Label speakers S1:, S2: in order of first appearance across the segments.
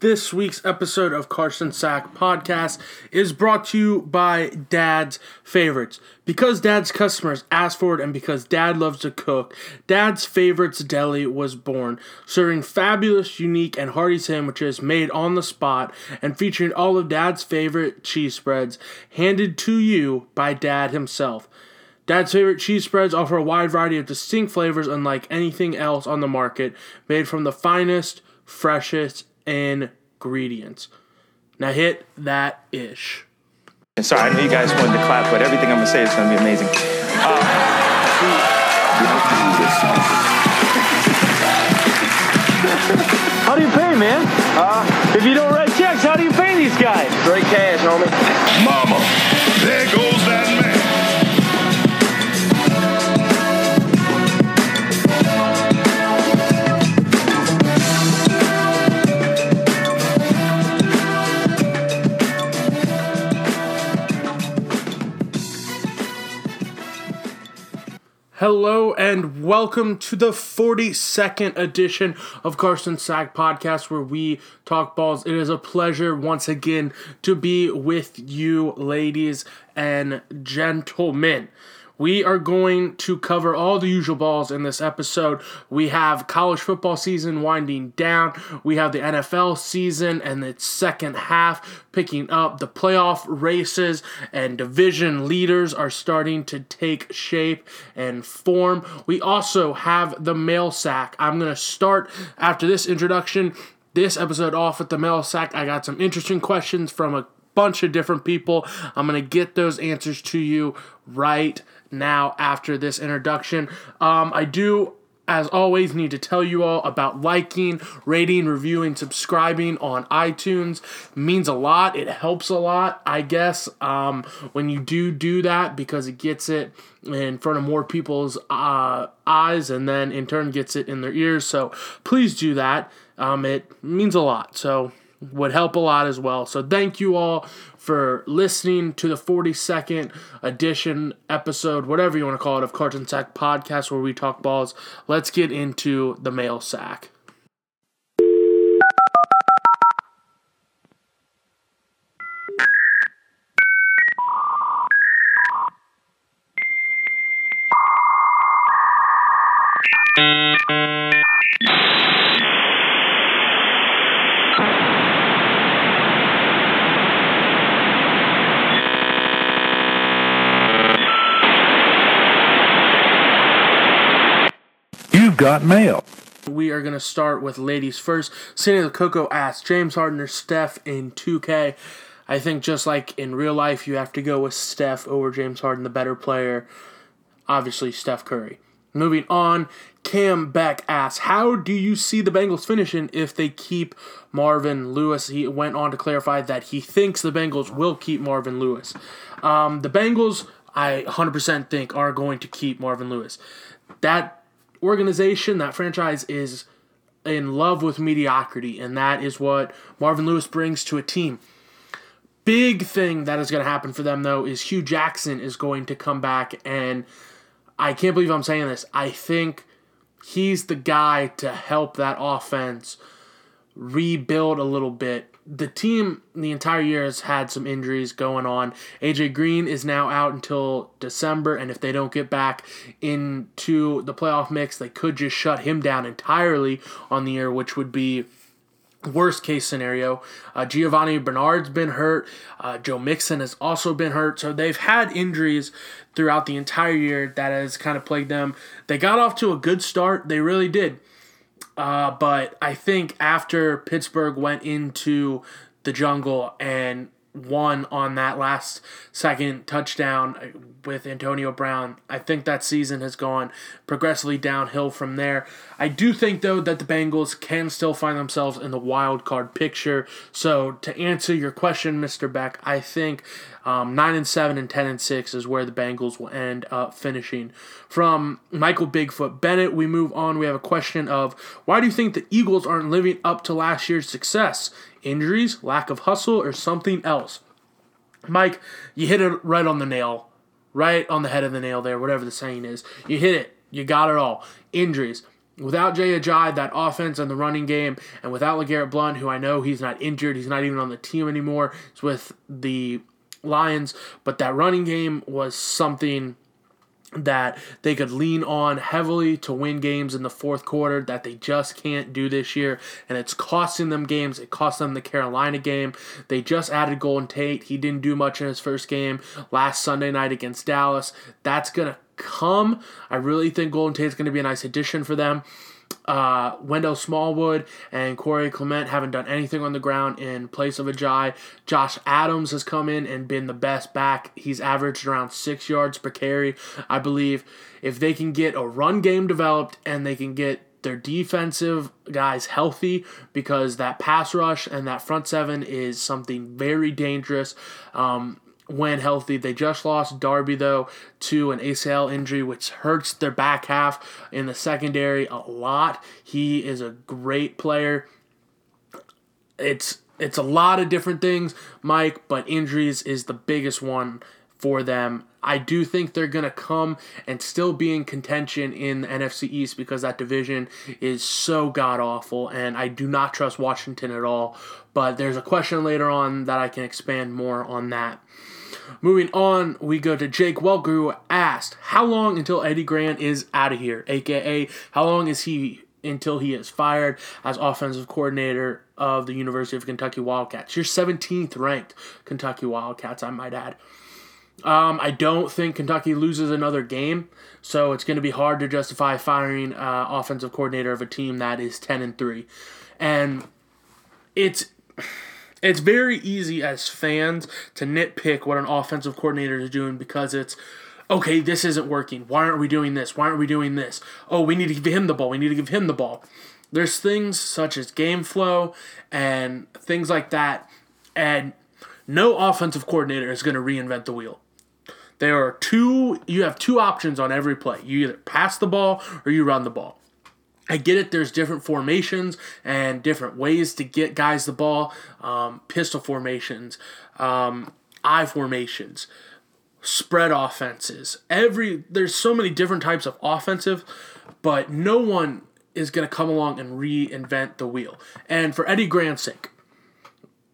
S1: This week's episode of Carson Sack Podcast is brought to you by Dad's Favorites. Because Dad's customers asked for it and because Dad loves to cook, Dad's Favorites Deli was born, serving fabulous, unique, and hearty sandwiches made on the spot and featuring all of Dad's favorite cheese spreads, handed to you by Dad himself. Dad's favorite cheese spreads offer a wide variety of distinct flavors unlike anything else on the market, made from the finest, freshest, ingredients. Now hit that ish.
S2: Sorry, I know you guys wanted to clap, but everything I'm gonna say is gonna be amazing. Uh,
S3: How do you pay, man? Uh, if you don't write checks, how do you pay these guys?
S4: Straight cash, homie.
S5: Mama, there goes that man.
S1: Hello and welcome to the 42nd edition of Carson Sack Podcast, where we talk balls. It is a pleasure once again to be with you, ladies and gentlemen. We are going to cover all the usual balls in this episode. We have college football season winding down. We have the NFL season and its second half picking up. The playoff races and division leaders are starting to take shape and form. We also have the mail sack. I'm going to start after this introduction this episode off with the mail sack. I got some interesting questions from a bunch of different people. I'm going to get those answers to you right now after this introduction. Um, I do as always, need to tell you all about liking, rating, reviewing, subscribing on iTunes. It means a lot. It helps a lot, I guess, um, when you do do that because it gets it in front of more people's uh, eyes and then in turn gets it in their ears. So please do that. Um, it means a lot. So would help a lot as well. So thank you all for listening to the 42nd edition episode, whatever you want to call it, of Carson Sack Podcast, where we talk balls. Let's get into the mail sack.
S5: Got mail.
S1: We are going to start with ladies first. Cindy the Coco asks James Harden or Steph in 2K. I think just like in real life, you have to go with Steph over James Harden, the better player. Obviously, Steph Curry. Moving on, Cam Beck asks, How do you see the Bengals finishing if they keep Marvin Lewis? He went on to clarify that he thinks the Bengals will keep Marvin Lewis. Um, the Bengals, I 100% think, are going to keep Marvin Lewis. That organization, that franchise is in love with mediocrity, and that is what Marvin Lewis brings to a team. Big thing that is going to happen for them, though, is Hue Jackson is going to come back, and I can't believe I'm saying this. I think he's the guy to help that offense rebuild a little bit. The team the entire year has had some injuries going on. AJ Green is now out until December, and if they don't get back into the playoff mix, they could just shut him down entirely on the year, which would be worst case scenario. Uh, Giovani Bernard's been hurt. Uh, Joe Mixon has also been hurt. So they've had injuries throughout the entire year that has kind of plagued them. They got off to a good start. They really did. Uh, but I think after Pittsburgh went into the jungle and won on that last second touchdown with Antonio Brown, I think that season has gone progressively downhill from there. I do think though that the Bengals can still find themselves in the wild card picture. So to answer your question, Mr. Beck, I think um, nine and seven and ten and six is where the Bengals will end up finishing. From Michael Bigfoot Bennett, we move on. We have a question of why do you think the Eagles aren't living up to last year's success? Injuries, lack of hustle, or something else? Mike, you hit it right on the nail, right on the head of the nail there, whatever the saying is. You hit it. You got it all. Injuries. without Jay Ajayi, that offense and the running game, and without LeGarrette Blunt, who I know he's not injured, he's not even on the team anymore, he's with the Lions, but that running game was something that they could lean on heavily to win games in the fourth quarter that they just can't do this year. And it's costing them games. It cost them the Carolina game. They just added Golden Tate. He didn't do much in his first game last Sunday night against Dallas. That's to come. I really think Golden Tate's to be a nice addition for them. Uh, Wendell Smallwood and Corey Clement haven't done anything on the ground in place of Ajayi. Josh Adams has come in and been the best back. He's averaged around six yards per carry. I believe if they can get a run game developed and they can get their defensive guys healthy because that pass rush and that front seven is something very dangerous. Um, when healthy. They just lost Darby, though, to an ACL injury, which hurts their back half in the secondary a lot. He is a great player. It's it's a lot of different things, Mike, but injuries is the biggest one for them. I do think they're going to come and still be in contention in the NFC East because that division is so god awful, and I do not trust Washington at all. But there's a question later on that I can expand more on that. Moving on, we go to Jake Welker, asked, How long until Eddie Gran is out of here? AKA, how long is he until he is fired as offensive coordinator of the University of Kentucky Wildcats? You're 17th ranked Kentucky Wildcats, I might add. Um, I don't think Kentucky loses another game, so it's going to be hard to justify firing uh, offensive coordinator of a team that is 10 and 3. And it's it's very easy as fans to nitpick what an offensive coordinator is doing because it's okay, this isn't working. Why aren't we doing this? Why aren't we doing this? Oh, we need to give him the ball. We need to give him the ball. There's things such as game flow and things like that. And no offensive coordinator is going to reinvent the wheel. There are two, you have two options on every play. You either pass the ball or you run the ball. I get it. There's different formations and different ways to get guys the ball. Um, pistol formations, um, I formations, spread offenses. Every there's so many different types of offensive, but no one is going to come along and reinvent the wheel. And for Eddie Gran's sake,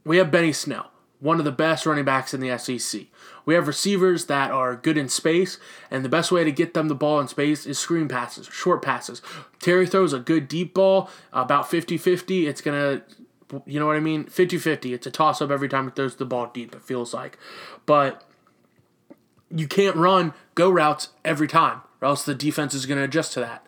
S1: we have Benny Snell, one of the best running backs in the SEC. We have receivers that are good in space, and the best way to get them the ball in space is screen passes, short passes. Terry throws a good deep ball, about 50 50. It's going to, you know what I mean? 50 50. It's a toss up every time he throws the ball deep, it feels like. But you can't run go routes every time, or else the defense is going to adjust to that.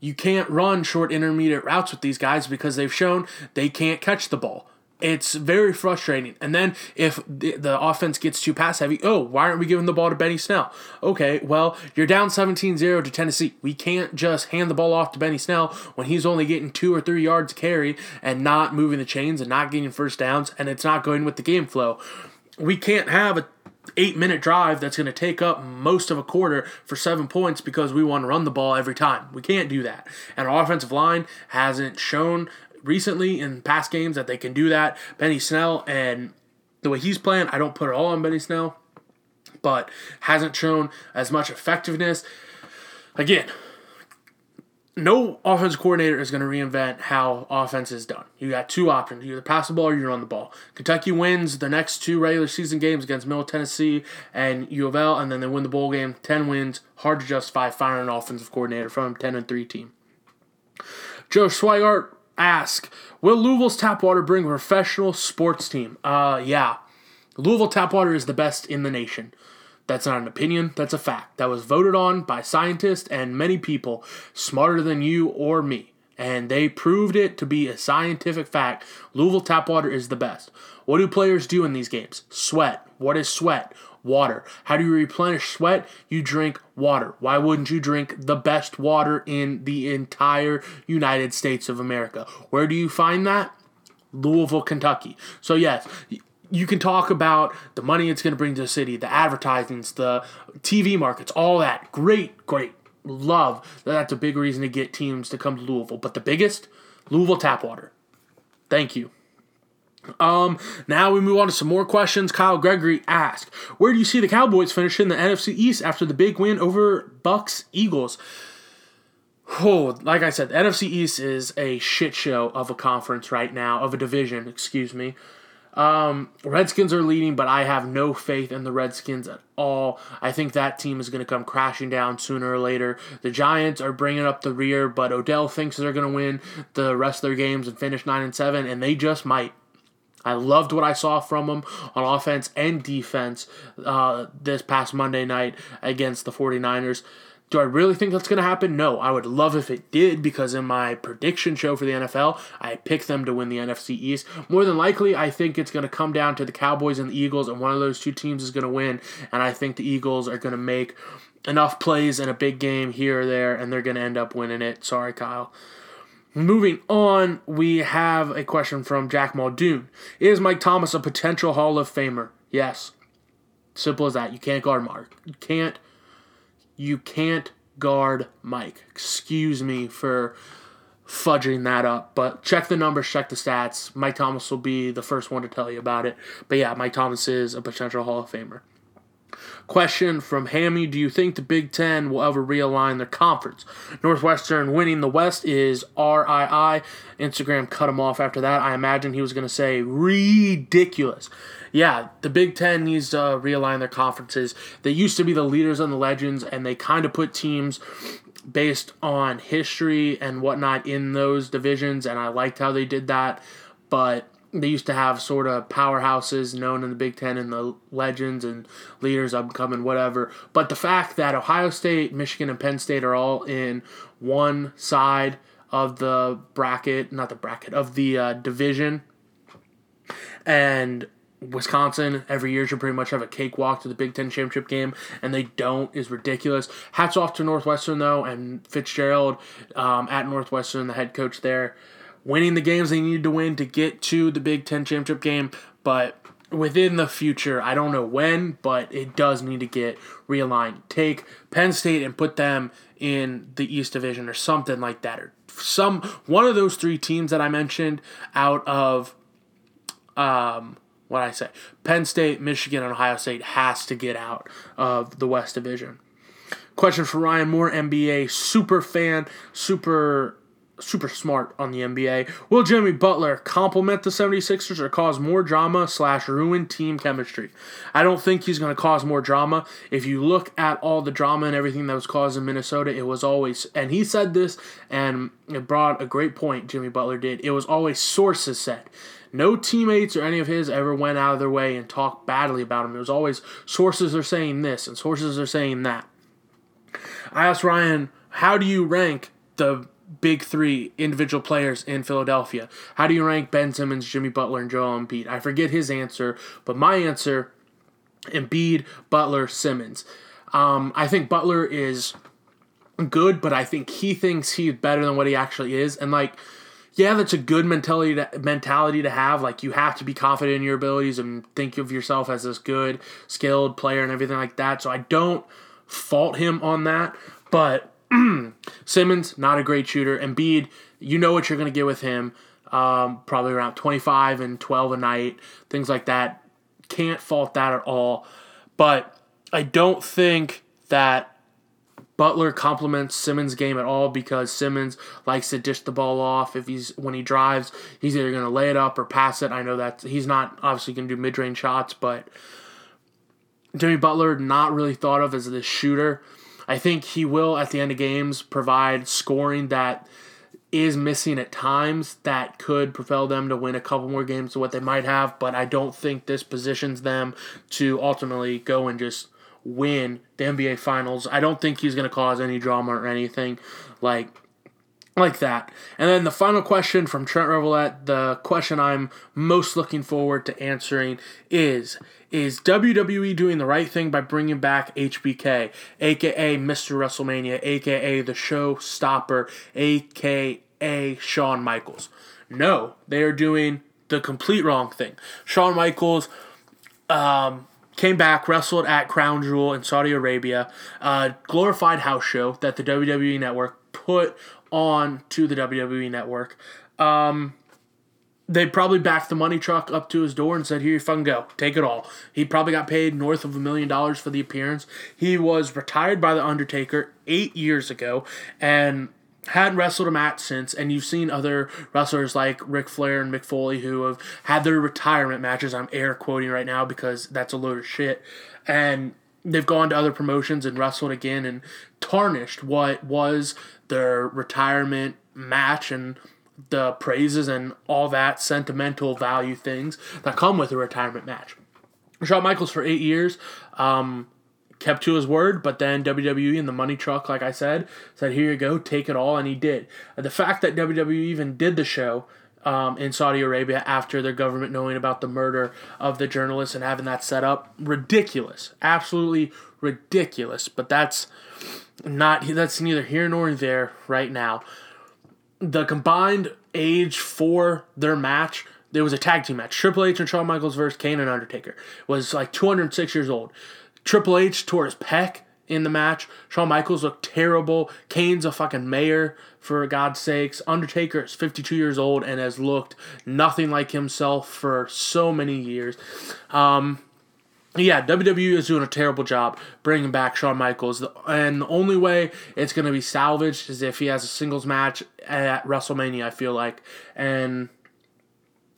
S1: You can't run short intermediate routes with these guys because they've shown they can't catch the ball. It's very frustrating. And then if the, the, offense gets too pass heavy, oh, why aren't we giving the ball to Benny Snell? Okay, well, you're down 17 0 to Tennessee. We can't just hand the ball off to Benny Snell when he's only getting two or three yards carry and not moving the chains and not getting first downs and it's not going with the game flow. We can't have a eight minute drive that's going to take up most of a quarter for seven points because we want to run the ball every time. We can't do that. And our offensive line hasn't shown recently in past games that they can do that. Benny Snell and the way he's playing, I don't put it all on Benny Snell, but hasn't shown as much effectiveness. Again, no offense coordinator is going to reinvent how offense is done. You got two options: you either pass the ball or you run the ball. Kentucky wins the next two regular season games against Middle Tennessee and U of L, and then they win the bowl game. Ten wins. Hard to justify firing an offensive coordinator from a ten and three team. Joe Swigart ask, will Louisville's tap water bring a professional sports team? Uh, yeah. Louisville tap water is the best in the nation. That's not an opinion, that's a fact. That was voted on by scientists and many people smarter than you or me. And they proved it to be a scientific fact. Louisville tap water is the best. What do players do in these games? Sweat. What is sweat? Water. How do you replenish sweat? You drink water. Why wouldn't you drink the best water in the entire United States of America? Where do you find that? Louisville, Kentucky. So, yes, you can talk about the money it's going to bring to the city, the advertisements, the TV markets, all that. Great, great. Love that's a big reason to get teams to come to Louisville. But the biggest, Louisville tap water. Thank you. Um, now we move on to some more questions. Kyle Gregory asked, "Where do you see the Cowboys finishing the NFC East after the big win over Bucks Eagles?" Oh, like I said, the NFC East is a shit show of a conference right now, of a division, excuse me. Um, Redskins are leading, but I have no faith in the Redskins at all. I think that team is going to come crashing down sooner or later. The Giants are bringing up the rear, but Odell thinks they're going to win the rest of their games and finish 9 and 7, and they just might. I loved what I saw from them on offense and defense uh, this past Monday night against the 49ers. Do I really think that's going to happen? No. I would love if it did because in my prediction show for the NFL, I picked them to win the NFC East. More than likely, I think it's going to come down to the Cowboys and the Eagles, and one of those two teams is going to win. And I think the Eagles are going to make enough plays in a big game here or there, and they're going to end up winning it. Sorry, Kyle. Moving on, we have a question from Jack Muldoon. Is Mike Thomas a potential Hall of Famer? Yes. Simple as that. You can't guard Mark. You can't you can't guard Mike. Excuse me for fudging that up, but check the numbers, check the stats. Mike Thomas will be the first one to tell you about it. But yeah, Mike Thomas is a potential Hall of Famer. Question from Hammy Do you think the Big Ten will ever realign their conference? Northwestern winning the West is RII. Instagram cut him off after that. I imagine he was going to say ridiculous yeah, the Big Ten needs to realign their conferences. They used to be the leaders and the legends, and they kind of put teams based on history and whatnot in those divisions, and I liked how they did that. But they used to have sort of powerhouses known in the Big Ten and the legends and leaders upcoming, whatever. But the fact that Ohio State, Michigan, and Penn State are all in one side of the bracket, not the bracket, of the uh, division, and Wisconsin every year should pretty much have a cakewalk to the Big Ten championship game, and they don't is ridiculous. Hats off to Northwestern though, and Fitzgerald um, at Northwestern, the head coach there, winning the games they needed to win to get to the Big Ten championship game. But within the future, I don't know when, but it does need to get realigned. Take Penn State and put them in the East Division or something like that, or some one of those three teams that I mentioned out of. Um, what I say. Penn State, Michigan, and Ohio State has to get out of the West Division. Question for Ryan Moore, NBA super fan, super super smart on the NBA. Will Jimmy Butler complement the 76ers or cause more drama slash ruin team chemistry? I don't think he's going to cause more drama. If you look at all the drama and everything that was caused in Minnesota, it was always, and he said this, and it brought a great point, Jimmy Butler did. It was always sources said. No teammates or any of his ever went out of their way and talked badly about him. It was always sources are saying this and sources are saying that. I asked Ryan, how do you rank the big three individual players in Philadelphia? How do you rank Ben Simmons, Jimmy Butler, and Joel Embiid? I forget his answer, but my answer Embiid, Butler, Simmons. Um, I think Butler is good, but I think he thinks he's better than what he actually is. And like, yeah, that's a good mentality to, mentality to have. Like you have to be confident in your abilities and think of yourself as this good, skilled player and everything like that. So I don't fault him on that. But Simmons, not a great shooter. Embiid, you know what you're going to get with him. Um, probably around 25 and 12 a night, things like that. Can't fault that at all. But I don't think that Butler complements Simmons' game at all because Simmons likes to dish the ball off. If he's when he drives, he's either going to lay it up or pass it. I know that he's not obviously going to do mid-range shots, but Jimmy Butler not really thought of as this shooter. I think he will at the end of games provide scoring that is missing at times that could propel them to win a couple more games than what they might have, but I don't think this positions them to ultimately go and just win the NBA Finals. I don't think he's going to cause any drama or anything like like that. And then the final question from Trent Revelette, the question I'm most looking forward to answering is is WWE doing the right thing by bringing back HBK, aka Mr. WrestleMania, aka the showstopper, aka Shawn Michaels? No, they are doing the complete wrong thing. Shawn Michaels um, came back, wrestled at Crown Jewel in Saudi Arabia, uh, glorified house show that the WWE Network put on to the WWE Network. Um, they probably backed the money truck up to his door and said, "Here you fucking go, take it all." He probably got paid north of a million dollars for the appearance. He was retired by the Undertaker eight years ago and hadn't wrestled a match since, and you've seen other wrestlers like Ric Flair and Mick Foley who have had their retirement matches. I'm air quoting right now because that's a load of shit. And they've gone to other promotions and wrestled again and tarnished what was their retirement match and the praises and all that sentimental value things that come with a retirement match. Shawn Michaels for eight years um, kept to his word, but then WWE and the money truck, like I said, said, "Here you go, take it all," and he did. The fact that WWE even did the show um, in Saudi Arabia after their government knowing about the murder of the journalist and having that set up, ridiculous, absolutely ridiculous. But that's not that's neither here nor there right now. The combined age for their match there was a tag team match. Triple H and Shawn Michaels versus Kane and Undertaker was like 206 years old. Triple H tore his pec in the match. Shawn Michaels looked terrible. Kane's a fucking mayor, for God's sakes. Undertaker is 52 years old and has looked nothing like himself for so many years. Um, yeah, WWE is doing a terrible job bringing back Shawn Michaels, and the only way it's going to be salvaged is if he has a singles match at WrestleMania. I feel like, and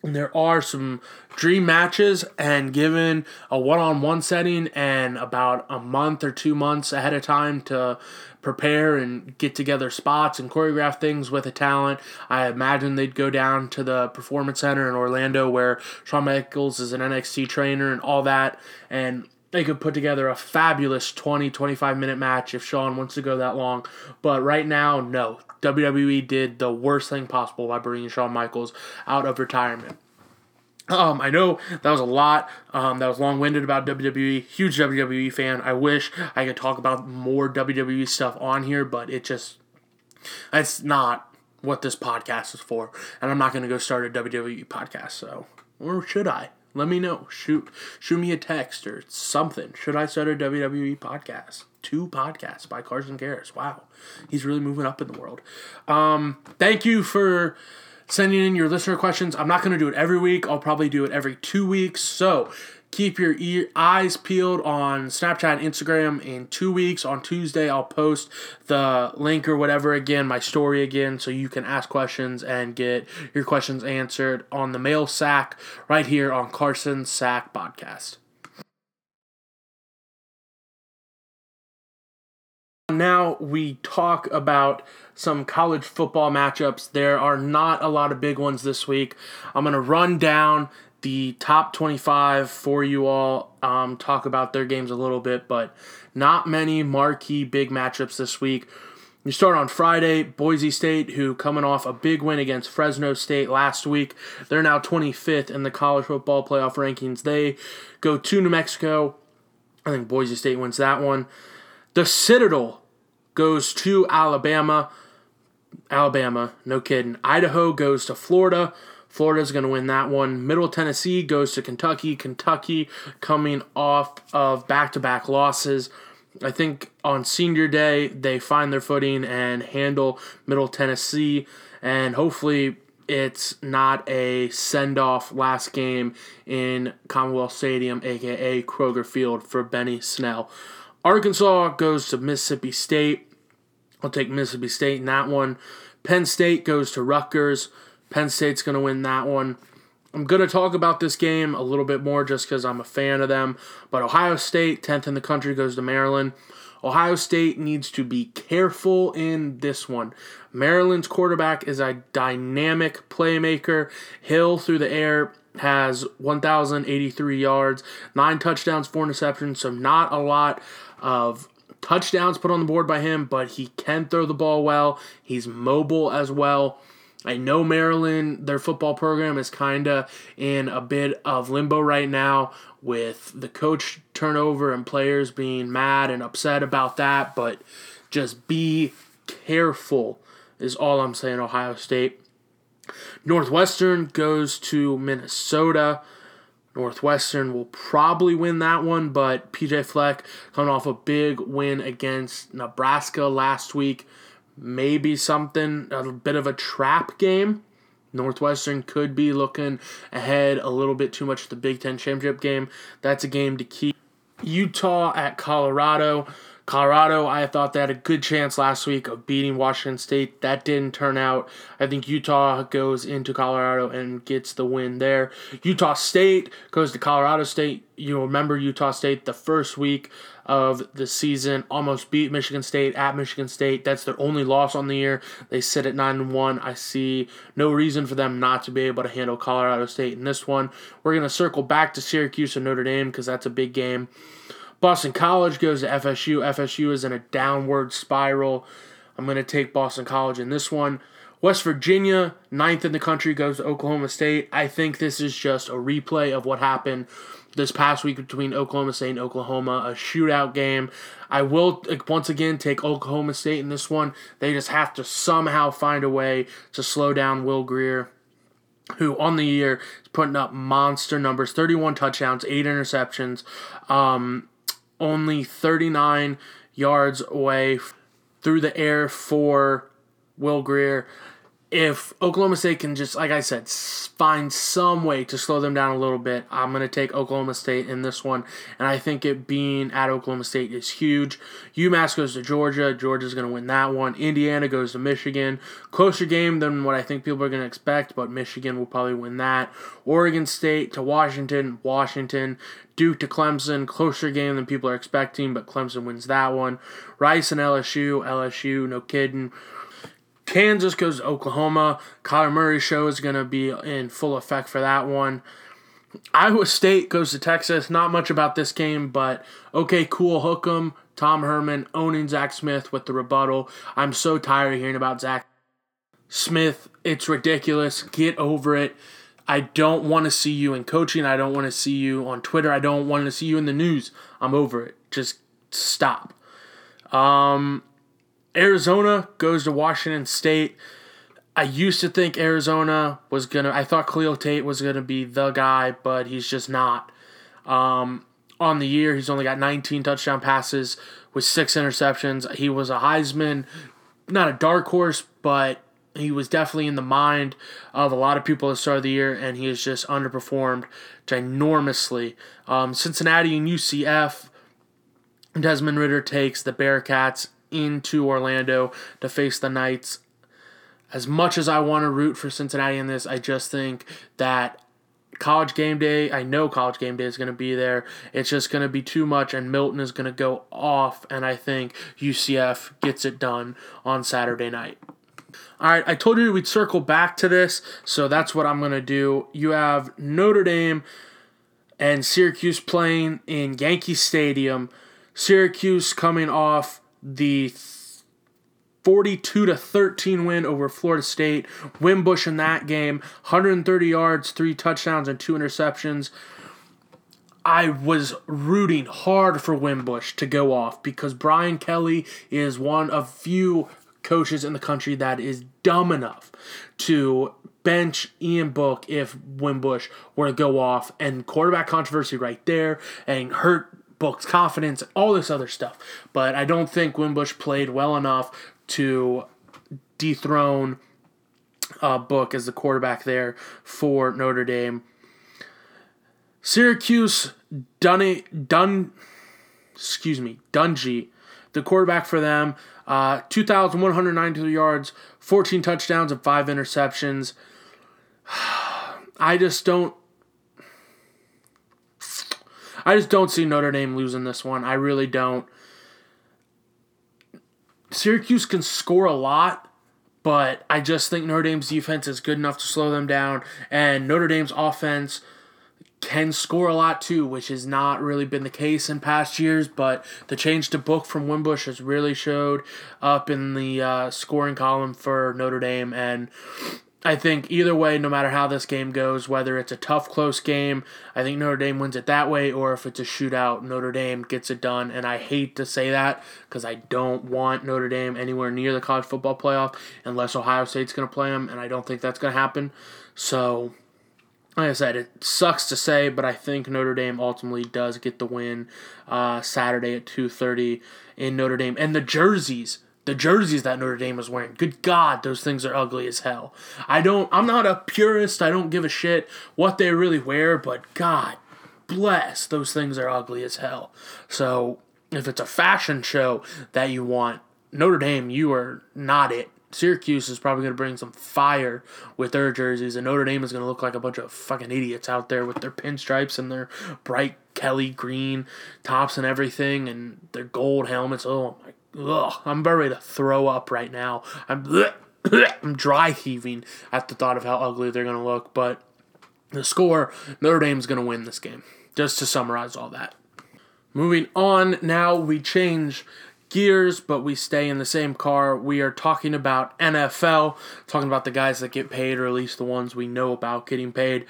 S1: there are some dream matches and given a one-on-one setting and about a month or two months ahead of time to prepare and get together spots and choreograph things with a talent i imagine they'd go down to the performance center in orlando where shawn michaels is an nxt trainer and all that and they could put together a fabulous 20 25 minute match if Shawn wants to go that long. But right now, no. WWE did the worst thing possible by bringing Shawn Michaels out of retirement. Um, I know that was a lot. Um, that was long winded about WWE. Huge WWE fan. I wish I could talk about more WWE stuff on here, but it just, it's not what this podcast is for. And I'm not going to go start a WWE podcast, so, or should I? Let me know. Shoot, shoot me a text or something. Should I start a WWE podcast? Two podcasts by Carson Karras. Wow, he's really moving up in the world. Um, thank you for sending in your listener questions. I'm not going to do it every week. I'll probably do it every two weeks. So keep your ear, eyes peeled on Snapchat and Instagram. In two weeks, on Tuesday, I'll post the link or whatever again, my story again, so you can ask questions and get your questions answered on the mail sack right here on Carson Sack Podcast. Now we talk about some college football matchups. There are not a lot of big ones this week. I'm going to run down the top 25 for you all, um, talk about their games a little bit, but not many marquee big matchups this week. You start on Friday, Boise State, who coming off a big win against Fresno State last week. They're now 25th in the college football playoff rankings. They go to New Mexico. I think Boise State wins that one. The Citadel goes to Alabama. Alabama, no kidding. Idaho goes to Florida. Florida's going to win that one. Middle Tennessee goes to Kentucky. Kentucky coming off of back to back losses. I think on senior day, they find their footing and handle Middle Tennessee. And hopefully, it's not a send off last game in Commonwealth Stadium, aka Kroger Field, for Benny Snell. Arkansas goes to Mississippi State. I'll take Mississippi State in that one. Penn State goes to Rutgers. Penn State's going to win that one. I'm going to talk about this game a little bit more just because I'm a fan of them. But Ohio State, 10th in the country, goes to Maryland. Ohio State needs to be careful in this one. Maryland's quarterback is a dynamic playmaker. Hill through the air has 1,083 yards, nine touchdowns, four interceptions, so not a lot of touchdowns put on the board by him, but he can throw the ball well. He's mobile as well. I know Maryland, their football program is kind of in a bit of limbo right now with the coach turnover and players being mad and upset about that, but just be careful, is all I'm saying, Ohio State. Northwestern goes to Minnesota. Northwestern will probably win that one, but PJ Fleck coming off a big win against Nebraska last week maybe something, a bit of a trap game. Northwestern could be looking ahead a little bit too much at the Big Ten championship game. That's a game to keep. Utah at Colorado. Colorado, I thought they had a good chance last week of beating Washington State. That didn't turn out. I think Utah goes into Colorado and gets the win there. Utah State goes to Colorado State. You remember Utah State the first week of the season almost beat Michigan State at Michigan State. That's their only loss on the year. They sit at 9 and 1. I see no reason for them not to be able to handle Colorado State in this one. We're going to circle back to Syracuse and Notre Dame because that's a big game. Boston College goes to FSU. FSU is in a downward spiral. I'm going to take Boston College in this one. West Virginia, ninth in the country, goes to Oklahoma State. I think this is just a replay of what happened this past week between Oklahoma State and Oklahoma, a shootout game. I will once again take Oklahoma State in this one. They just have to somehow find a way to slow down Will Grier, who on the year is putting up monster numbers 31 touchdowns, 8 interceptions. Um, only 39 yards away through the air for Will Grier. If Oklahoma State can just, like I said, find some way to slow them down a little bit, I'm going to take Oklahoma State in this one. And I think it being at Oklahoma State is huge. UMass goes to Georgia. Georgia's going to win that one. Indiana goes to Michigan. Closer game than what I think people are going to expect, but Michigan will probably win that. Oregon State to Washington. Washington. Duke to Clemson, closer game than people are expecting, but Clemson wins that one. Rice and LSU, LSU, no kidding. Kansas goes to Oklahoma. Kyler Murray's show is going to be in full effect for that one. Iowa State goes to Texas. Not much about this game, but okay, cool. Hook 'em. Tom Herman owning Zach Smith with the rebuttal. I'm so tired of hearing about Zach Smith. It's ridiculous. Get over it. I don't want to see you in coaching. I don't want to see you on Twitter. I don't want to see you in the news. I'm over it. Just stop. Um, Arizona goes to Washington State. I used to think Arizona was gonna. I thought Khalil Tate was gonna be the guy, but he's just not. Um, on the year, he's only got 19 touchdown passes with six interceptions. He was a Heisman, not a dark horse, but he was definitely in the mind of a lot of people at the start of the year, and he has just underperformed ginormously. Um, Cincinnati and UCF. Desmond Ridder takes the Bearcats into Orlando to face the Knights. As much as I want to root for Cincinnati in this, I just think that college game day, I know college game day is going to be there. It's just going to be too much, and Milton is going to go off, and I think UCF gets it done on Saturday night. All right, I told you we'd circle back to this, so that's what I'm going to do. You have Notre Dame and Syracuse playing in Yankee Stadium. Syracuse coming off the 42 to 13 win over Florida State. Wimbush in that game, 130 yards, three touchdowns, and two interceptions. I was rooting hard for Wimbush to go off because Brian Kelly is one of few coaches in the country that is dumb enough to bench Ian Book if Wimbush were to go off and quarterback controversy right there and hurt Book's confidence, all this other stuff. But I don't think Wimbush played well enough to dethrone uh, Book as the quarterback there for Notre Dame. Syracuse Dunny Dun excuse me Dungey, the quarterback for them, uh, 2,192 yards, 14 touchdowns, and five interceptions. I just don't I just don't see Notre Dame losing this one. I really don't. Syracuse can score a lot, but I just think Notre Dame's defense is good enough to slow them down, and Notre Dame's offense can score a lot too, which has not really been the case in past years. But the change to Book from Wimbush has really showed up in the uh, scoring column for Notre Dame, and I think either way, no matter how this game goes, whether it's a tough, close game, I think Notre Dame wins it that way, or if it's a shootout, Notre Dame gets it done. And I hate to say that because I don't want Notre Dame anywhere near the college football playoff unless Ohio State's going to play them, and I don't think that's going to happen. So, like I said, it sucks to say, but I think Notre Dame ultimately does get the win uh, Saturday at 2.30 in Notre Dame. And the jerseys the jerseys that Notre Dame was wearing. Good God, those things are ugly as hell. I don't. I'm not a purist. I don't give a shit what they really wear, but God bless, those things are ugly as hell. So if it's a fashion show that you want, Notre Dame, you are not it. Syracuse is probably going to bring some fire with their jerseys, and Notre Dame is going to look like a bunch of fucking idiots out there with their pinstripes and their bright Kelly green tops and everything, and their gold helmets. Oh my, ugh, I'm about ready to throw up right now. I'm, I'm dry heaving at the thought of how ugly they're to look, but the score, Notre Dame's to win this game. Just to summarize all that. Moving on, now we change gears, but we stay in the same car. We are talking about NFL, talking about the guys that get paid, or at least the ones we know about getting paid.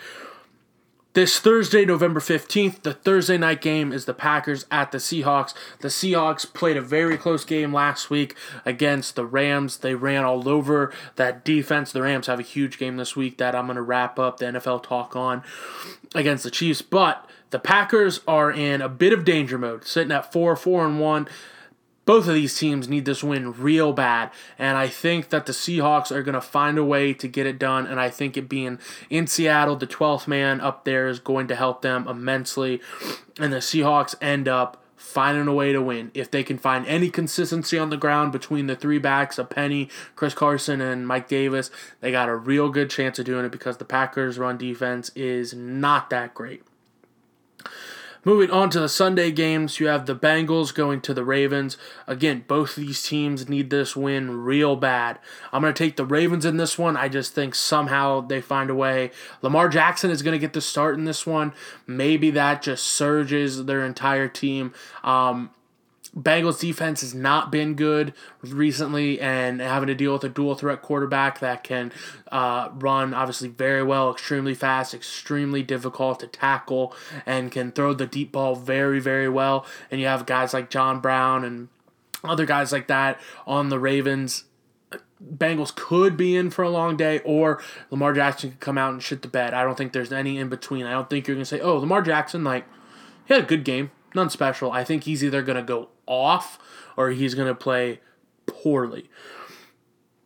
S1: This Thursday, November 15th, the Thursday night game is the Packers at the Seahawks. The Seahawks played a very close game last week against the Rams. They ran all over that defense. The Rams have a huge game this week that I'm going to wrap up the NFL talk on against the Chiefs. But the Packers are in a bit of danger mode, sitting at 4 4 and 1 both of these teams need this win real bad. And I think that the Seahawks are going to find a way to get it done. And I think it being in Seattle, the 12th man up there is going to help them immensely. And the Seahawks end up finding a way to win. If they can find any consistency on the ground between the three backs, a Penny, Chris Carson, and Mike Davis, they got a real good chance of doing it because the Packers' run defense is not that great. Moving on to the Sunday games, you have the Bengals going to the Ravens. Again, both these teams need this win real bad. I'm going to take the Ravens in this one. I just think somehow they find a way. Lamar Jackson is going to get the start in this one. Maybe that just surges their entire team. Um, Bengals defense has not been good recently, and having to deal with a dual threat quarterback that can uh, run obviously very well, extremely fast, extremely difficult to tackle, and can throw the deep ball very, very well. And you have guys like John Brown and other guys like that on the Ravens. Bengals could be in for a long day, or Lamar Jackson could come out and shit the bed. I don't think there's any in between. I don't think you're gonna say, "Oh, Lamar Jackson, like, he had a good game." None special. I think he's either going to go off or he's going to play poorly.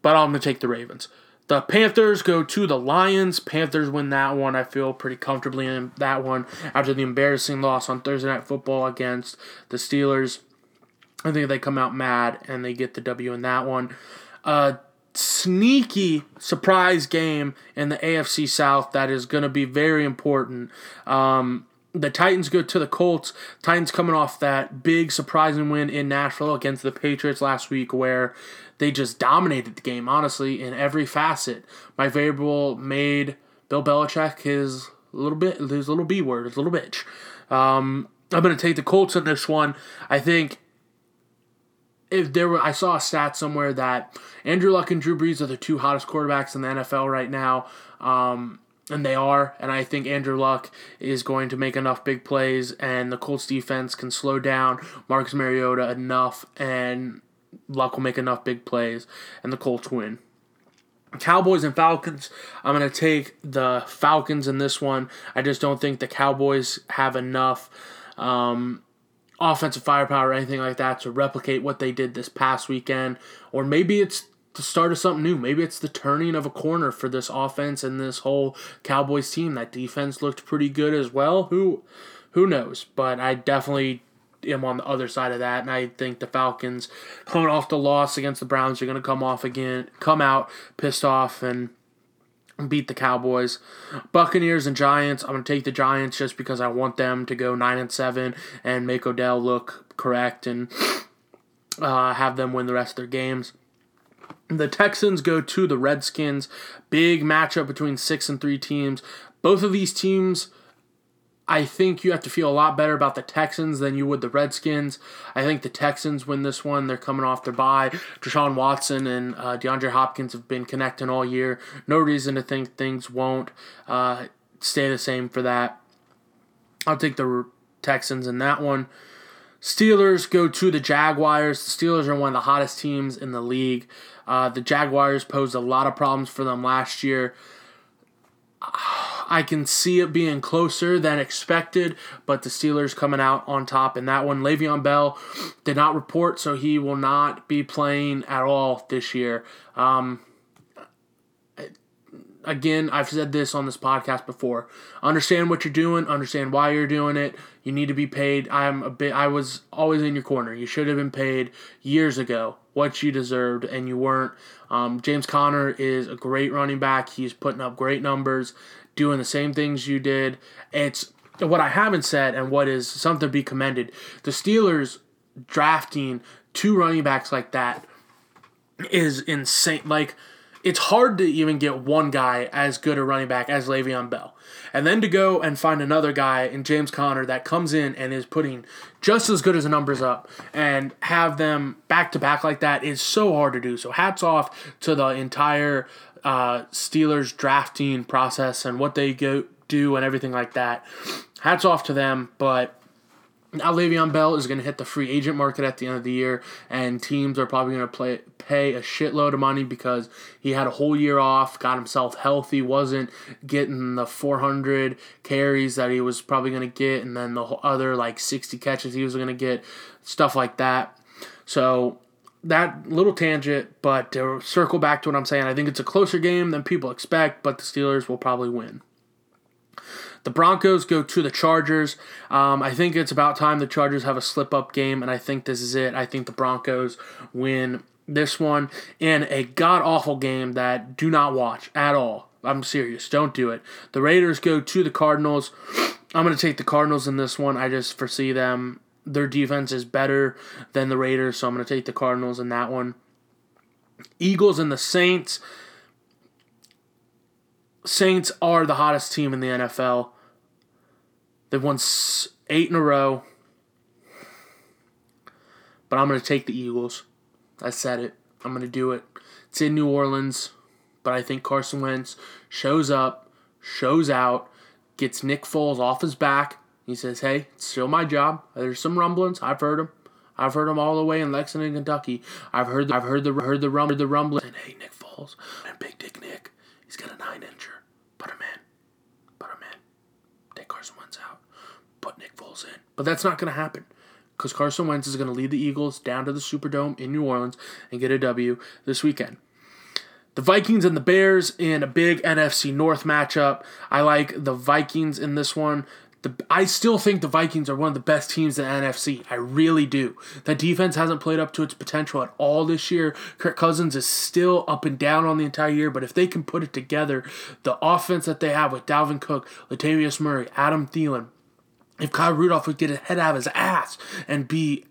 S1: But I'm going to take the Ravens. The Panthers go to the Lions. Panthers win that one. I feel pretty comfortably in that one after the embarrassing loss on Thursday Night Football against the Steelers. I think they come out mad and they get the W in that one. A sneaky surprise game in the AFC South that is going to be very important. Um, the Titans go to the Colts. Titans coming off that big surprising win in Nashville against the Patriots last week, where they just dominated the game, honestly, in every facet. Mike Vrabel made Bill Belichick his little bit, his little B word, his little bitch. Um, I'm going to take the Colts in this one. I think if there were, I saw a stat somewhere that Andrew Luck and Drew Brees are the two hottest quarterbacks in the NFL right now. Um, and they are. And I think Andrew Luck is going to make enough big plays, and the Colts defense can slow down Marcus Mariota enough, and Luck will make enough big plays, and the Colts win. Cowboys and Falcons. I'm going to take the Falcons in this one. I just don't think the Cowboys have enough um, offensive firepower or anything like that to replicate what they did this past weekend. Or maybe it's the start of something new. Maybe it's the turning of a corner for this offense and this whole Cowboys team. That defense looked pretty good as well. Who who knows? But I definitely am on the other side of that, and I think the Falcons coming off the loss against the Browns are going to come off again, come out pissed off and beat the Cowboys. Buccaneers and Giants. I'm going to take the Giants just because I want them to go nine and seven and make Odell look correct and uh, have them win the rest of their games. The Texans go to the Redskins. Big matchup between six and three teams. Both of these teams, I think you have to feel a lot better about the Texans than you would the Redskins. I think the Texans win this one. They're coming off their bye. Deshaun Watson and uh, DeAndre Hopkins have been connecting all year. No reason to think things won't uh, stay the same for that. I'll take the Texans in that one. Steelers go to the Jaguars. The Steelers are one of the hottest teams in the league. Uh, the Jaguars posed a lot of problems for them last year. I can see it being closer than expected, but the Steelers coming out on top in that one. Le'Veon Bell did not report, so he will not be playing at all this year. Um, again, I've said this on this podcast before. Understand what you're doing, understand why you're doing it. You need to be paid. I'm a bit I was always in your corner. You should have been paid years ago what you deserved and you weren't. Um, James Conner is a great running back. He's putting up great numbers, doing the same things you did. It's what I haven't said and what is something to be commended. The Steelers drafting two running backs like that is insane. Like it's hard to even get one guy as good a running back as Le'Veon Bell. And then to go and find another guy in James Conner that comes in and is putting just as good as the numbers up and have them back to back like that is so hard to do. So hats off to the entire uh, Steelers drafting process and what they go do and everything like that. Hats off to them, but now Le'Veon Bell is going to hit the free agent market at the end of the year, and teams are probably going to play pay a shitload of money because he had a whole year off, got himself healthy, wasn't getting the 400 carries that he was probably going to get, and then the other like 60 catches he was going to get, stuff like that. So that little tangent, but to circle back to what I'm saying, I think it's a closer game than people expect, but the Steelers will probably win. The Broncos go to the Chargers. Um, I think it's about time the Chargers have a slip up game, and I think this is it. I think the Broncos win this one in a god awful game that do not watch at all. I'm serious. Don't do it. The Raiders go to the Cardinals. I'm going to take the Cardinals in this one. I just foresee them. Their defense is better than the Raiders, so I'm going to take the Cardinals in that one. Eagles and the Saints. Saints are the hottest team in the NFL. They've won eight in a row. But I'm going to take the Eagles. I said it. I'm going to do it. It's in New Orleans. But I think Carson Wentz shows up, shows out, gets Nick Foles off his back. He says, hey, it's still my job. There's some rumblings. I've heard them. I've heard them all the way in Lexington, Kentucky. I've heard the, I've heard the heard the rum the rumbling. And hey, Nick Foles and Big Dick Nick, he's got a nine incher. Put him in. Put him in. Take Carson Wentz out. Put Nick Foles in. But that's not going to happen because Carson Wentz is going to lead the Eagles down to the Superdome in New Orleans and get a W this weekend. The Vikings and the Bears in a big NFC North matchup. I like the Vikings in this one. The, I still think the Vikings are one of the best teams in the NFC. I really do. That defense hasn't played up to its potential at all this year. Kirk Cousins is still up and down on the entire year, but if they can put it together, the offense that they have with Dalvin Cook, Latavius Murray, Adam Thielen, if Kyle Rudolph would get his head out of his ass and be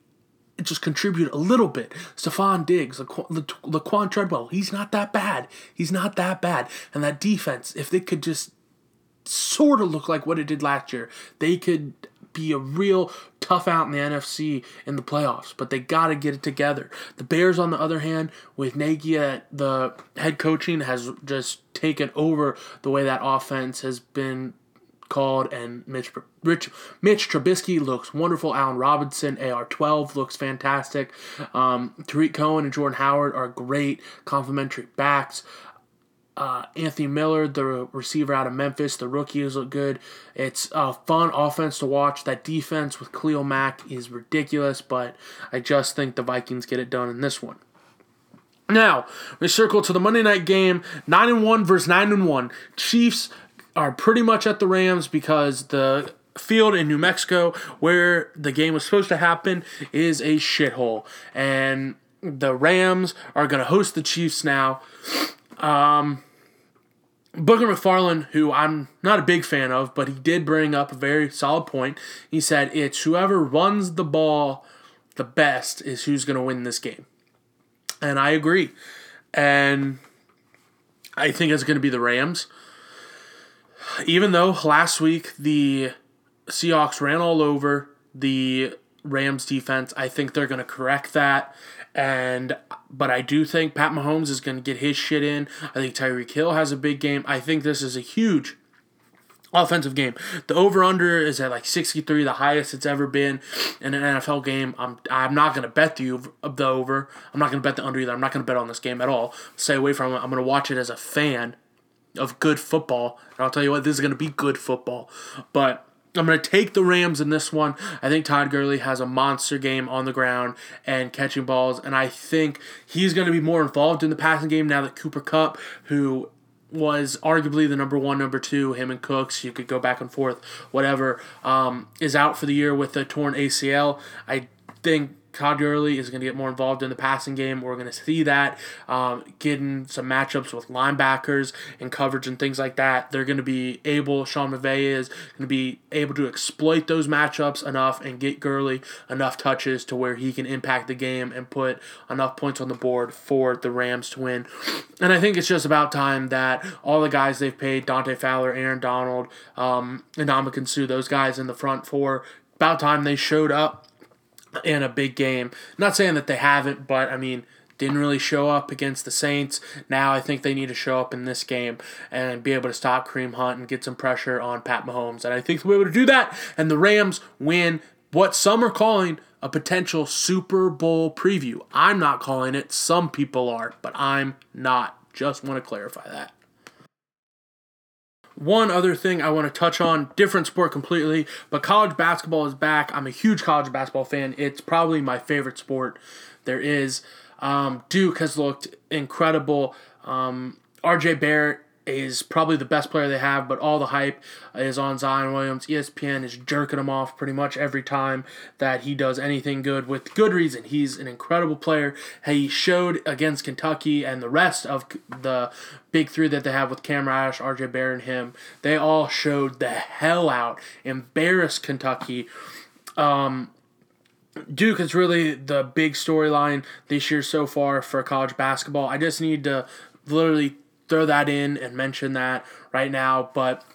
S1: just contribute a little bit. Stefon Diggs, Laquon, Laquon Treadwell, he's not that bad. He's not that bad. And that defense, if they could just sort of look like what it did last year, they could be a real tough out in the NFC in the playoffs, but they got to get it together. The Bears, on the other hand, with Nagy at the head coaching, has just taken over the way that offense has been called, and Mitch Rich Mitch Trubisky looks wonderful. Allen Robinson, AR12 looks fantastic. Um, Tarik Cohen and Jordan Howard are great complementary backs. Uh, Anthony Miller, the receiver out of Memphis, the rookies look good. It's a fun offense to watch. That defense with Khalil Mack is ridiculous, but I just think the Vikings get it done in this one. Now we circle to the Monday night game: nine and one versus nine and one. Chiefs are pretty much at the Rams because the field in New Mexico where the game was supposed to happen is a shithole. And the Rams are going to host the Chiefs now. Um, Booger McFarland, who I'm not a big fan of, but he did bring up a very solid point. He said it's whoever runs the ball the best is who's going to win this game. And I agree. And I think it's going to be the Rams even though last week the Seahawks ran all over the Rams defense, I think they're going to correct that. And but I do think Pat Mahomes is going to get his shit in. I think Tyreek Hill has a big game. I think this is a huge offensive game. The over under is at like 63, the highest it's ever been in an NFL game. I'm I'm not going to bet the the over. I'm not going to bet the under either. I'm not going to bet on this game at all. Stay away from it. I'm going to watch it as a fan of good football. And I'll tell you what, this is going to be good football. But I'm going to take the Rams in this one. I think Todd Gurley has a monster game on the ground and catching balls, and I think he's going to be more involved in the passing game now that Cooper Kupp, who was arguably the number one, number two, him and Cooks. You could go back and forth, whatever. Um, is out for the year with a torn ACL. I think Todd Gurley is going to get more involved in the passing game. We're going to see that um, getting some matchups with linebackers and coverage and things like that. They're going to be able, Sean McVay is going to be able to exploit those matchups enough and get Gurley enough touches to where he can impact the game and put enough points on the board for the Rams to win. And I think it's just about time that all the guys they've paid, Dante Fowler, Aaron Donald, um, and Ndamukong Suh, those guys in the front four, about time they showed up in a big game. Not saying that they haven't, but I mean, didn't really show up against the Saints. Now I think they need to show up in this game and be able to stop Kareem Hunt and get some pressure on Pat Mahomes. And I think they'll be able to do that. And the Rams win what some are calling a potential Super Bowl preview. I'm not calling it. Some people are, but I'm not. Just want to clarify that. One other thing I want to touch on, different sport completely, but college basketball is back. I'm a huge college basketball fan. It's probably my favorite sport there is. Um, Duke has looked incredible. Um, RJ Barrett is probably the best player they have, but all the hype is on Zion Williams. ESPN is jerking him off pretty much every time that he does anything good with good reason. He's an incredible player. He showed against Kentucky and the rest of the big three that they have with Cam Reddish, RJ Barrett, and him. They all showed the hell out, embarrassed Kentucky. Um, Duke is really the big storyline this year so far for college basketball. I just need to literally throw that in and mention that right now. But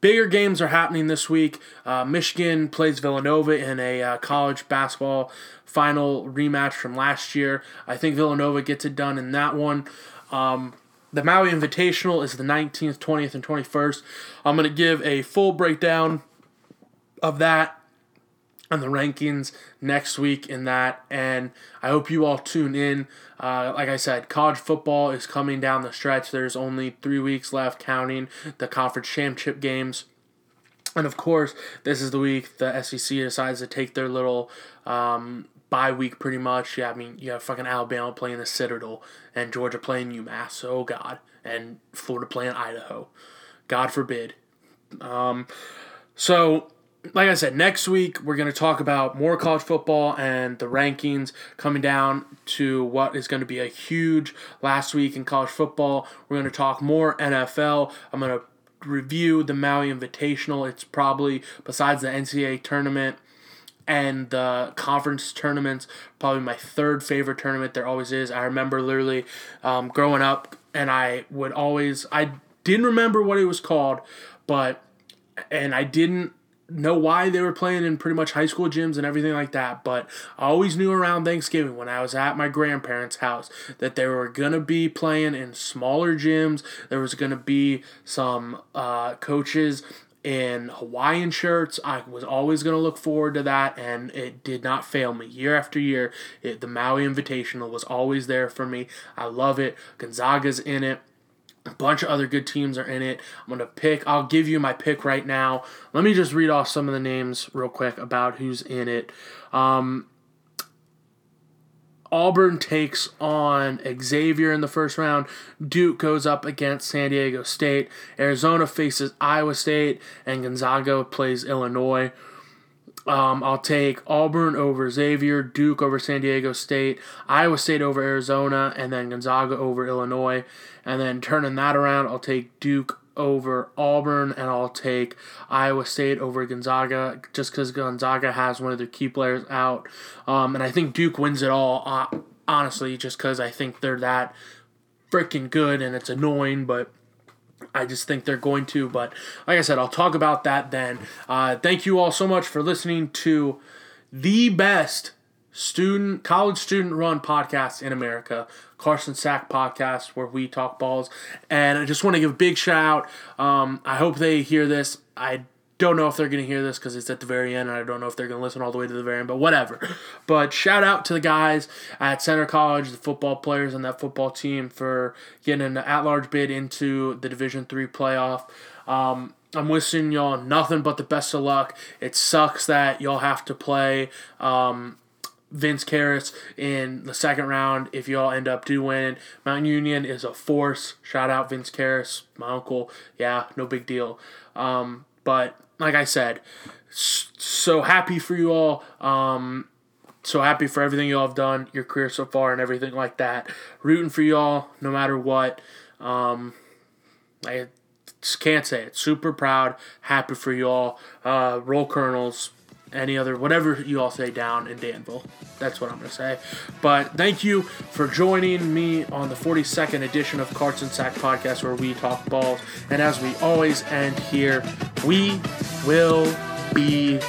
S1: bigger games are happening this week. Uh, Michigan plays Villanova in a uh, college basketball final rematch from last year. I think Villanova gets it done in that one. Um, the Maui Invitational is the 19th, 20th, and 21st. I'm going to give a full breakdown of that and the rankings next week in that. And I hope you all tune in. Uh, like I said, college football is coming down the stretch. There's only three weeks left, counting the conference championship games. And of course, this is the week the SEC decides to take their little um, bye week pretty much. Yeah, I mean, you have fucking Alabama playing the Citadel and Georgia playing UMass. Oh, God. And Florida playing Idaho. God forbid. Um, so like I said, next week we're going to talk about more college football and the rankings coming down to what is going to be a huge last week in college football. We're going to talk more NFL. I'm going to review the Maui Invitational. It's probably, besides the NCAA tournament and the conference tournaments, probably my third favorite tournament there always is. I remember literally um, growing up, and I would always, I didn't remember what it was called, but, and I didn't know why they were playing in pretty much high school gyms and everything like that, but I always knew around Thanksgiving when I was at my grandparents' house that they were gonna be playing in smaller gyms. There was gonna be some uh, coaches in Hawaiian shirts. I was always going to look forward to that, and it did not fail me. Year after year, it, the Maui Invitational was always there for me. I love it. Gonzaga's in it. A bunch of other good teams are in it. I'm going to pick, I'll give you my pick right now. Let me just read off some of the names real quick about who's in it. Um, Auburn takes on Xavier in the first round. Duke goes up against San Diego State. Arizona faces Iowa State, and Gonzaga plays Illinois. Um, I'll take Auburn over Xavier, Duke over San Diego State, Iowa State over Arizona, and then Gonzaga over Illinois. And then turning that around, I'll take Duke over Auburn, and I'll take Iowa State over Gonzaga just because Gonzaga has one of their key players out. Um, and I think Duke wins it all, uh, honestly, just because I think they're that freaking good, and it's annoying, but I just think they're going to. But like I said, I'll talk about that then. Uh, thank you all so much for listening to the best student college student run podcast in America, Carson Sack podcast, where we talk balls. And I just want to give a big shout out. Um, I hope they hear this. I don't know if they're going to hear this because it's at the very end, and I don't know if they're going to listen all the way to the very end, but whatever. But shout out to the guys at Centre College, the football players on that football team for getting an at-large bid into the Division Three playoff. Um, I'm wishing y'all nothing but the best of luck. It sucks that y'all have to play um, Vince Kehres in the second round if y'all end up do win. Mountain Union is a force. Shout out Vince Kehres, my uncle. Yeah, no big deal. Um, but like I said, so happy for you all. Um, so happy for everything y'all have done, your career so far, and everything like that. Rooting for y'all no matter what. Um, I just can't say it. Super proud, happy for y'all. Uh, roll Colonels, any other, whatever you all say down in Danville. That's what I'm to say. But thank you for joining me on the 42nd edition of Carson Sack Podcast where we talk balls. And as we always end here, we will be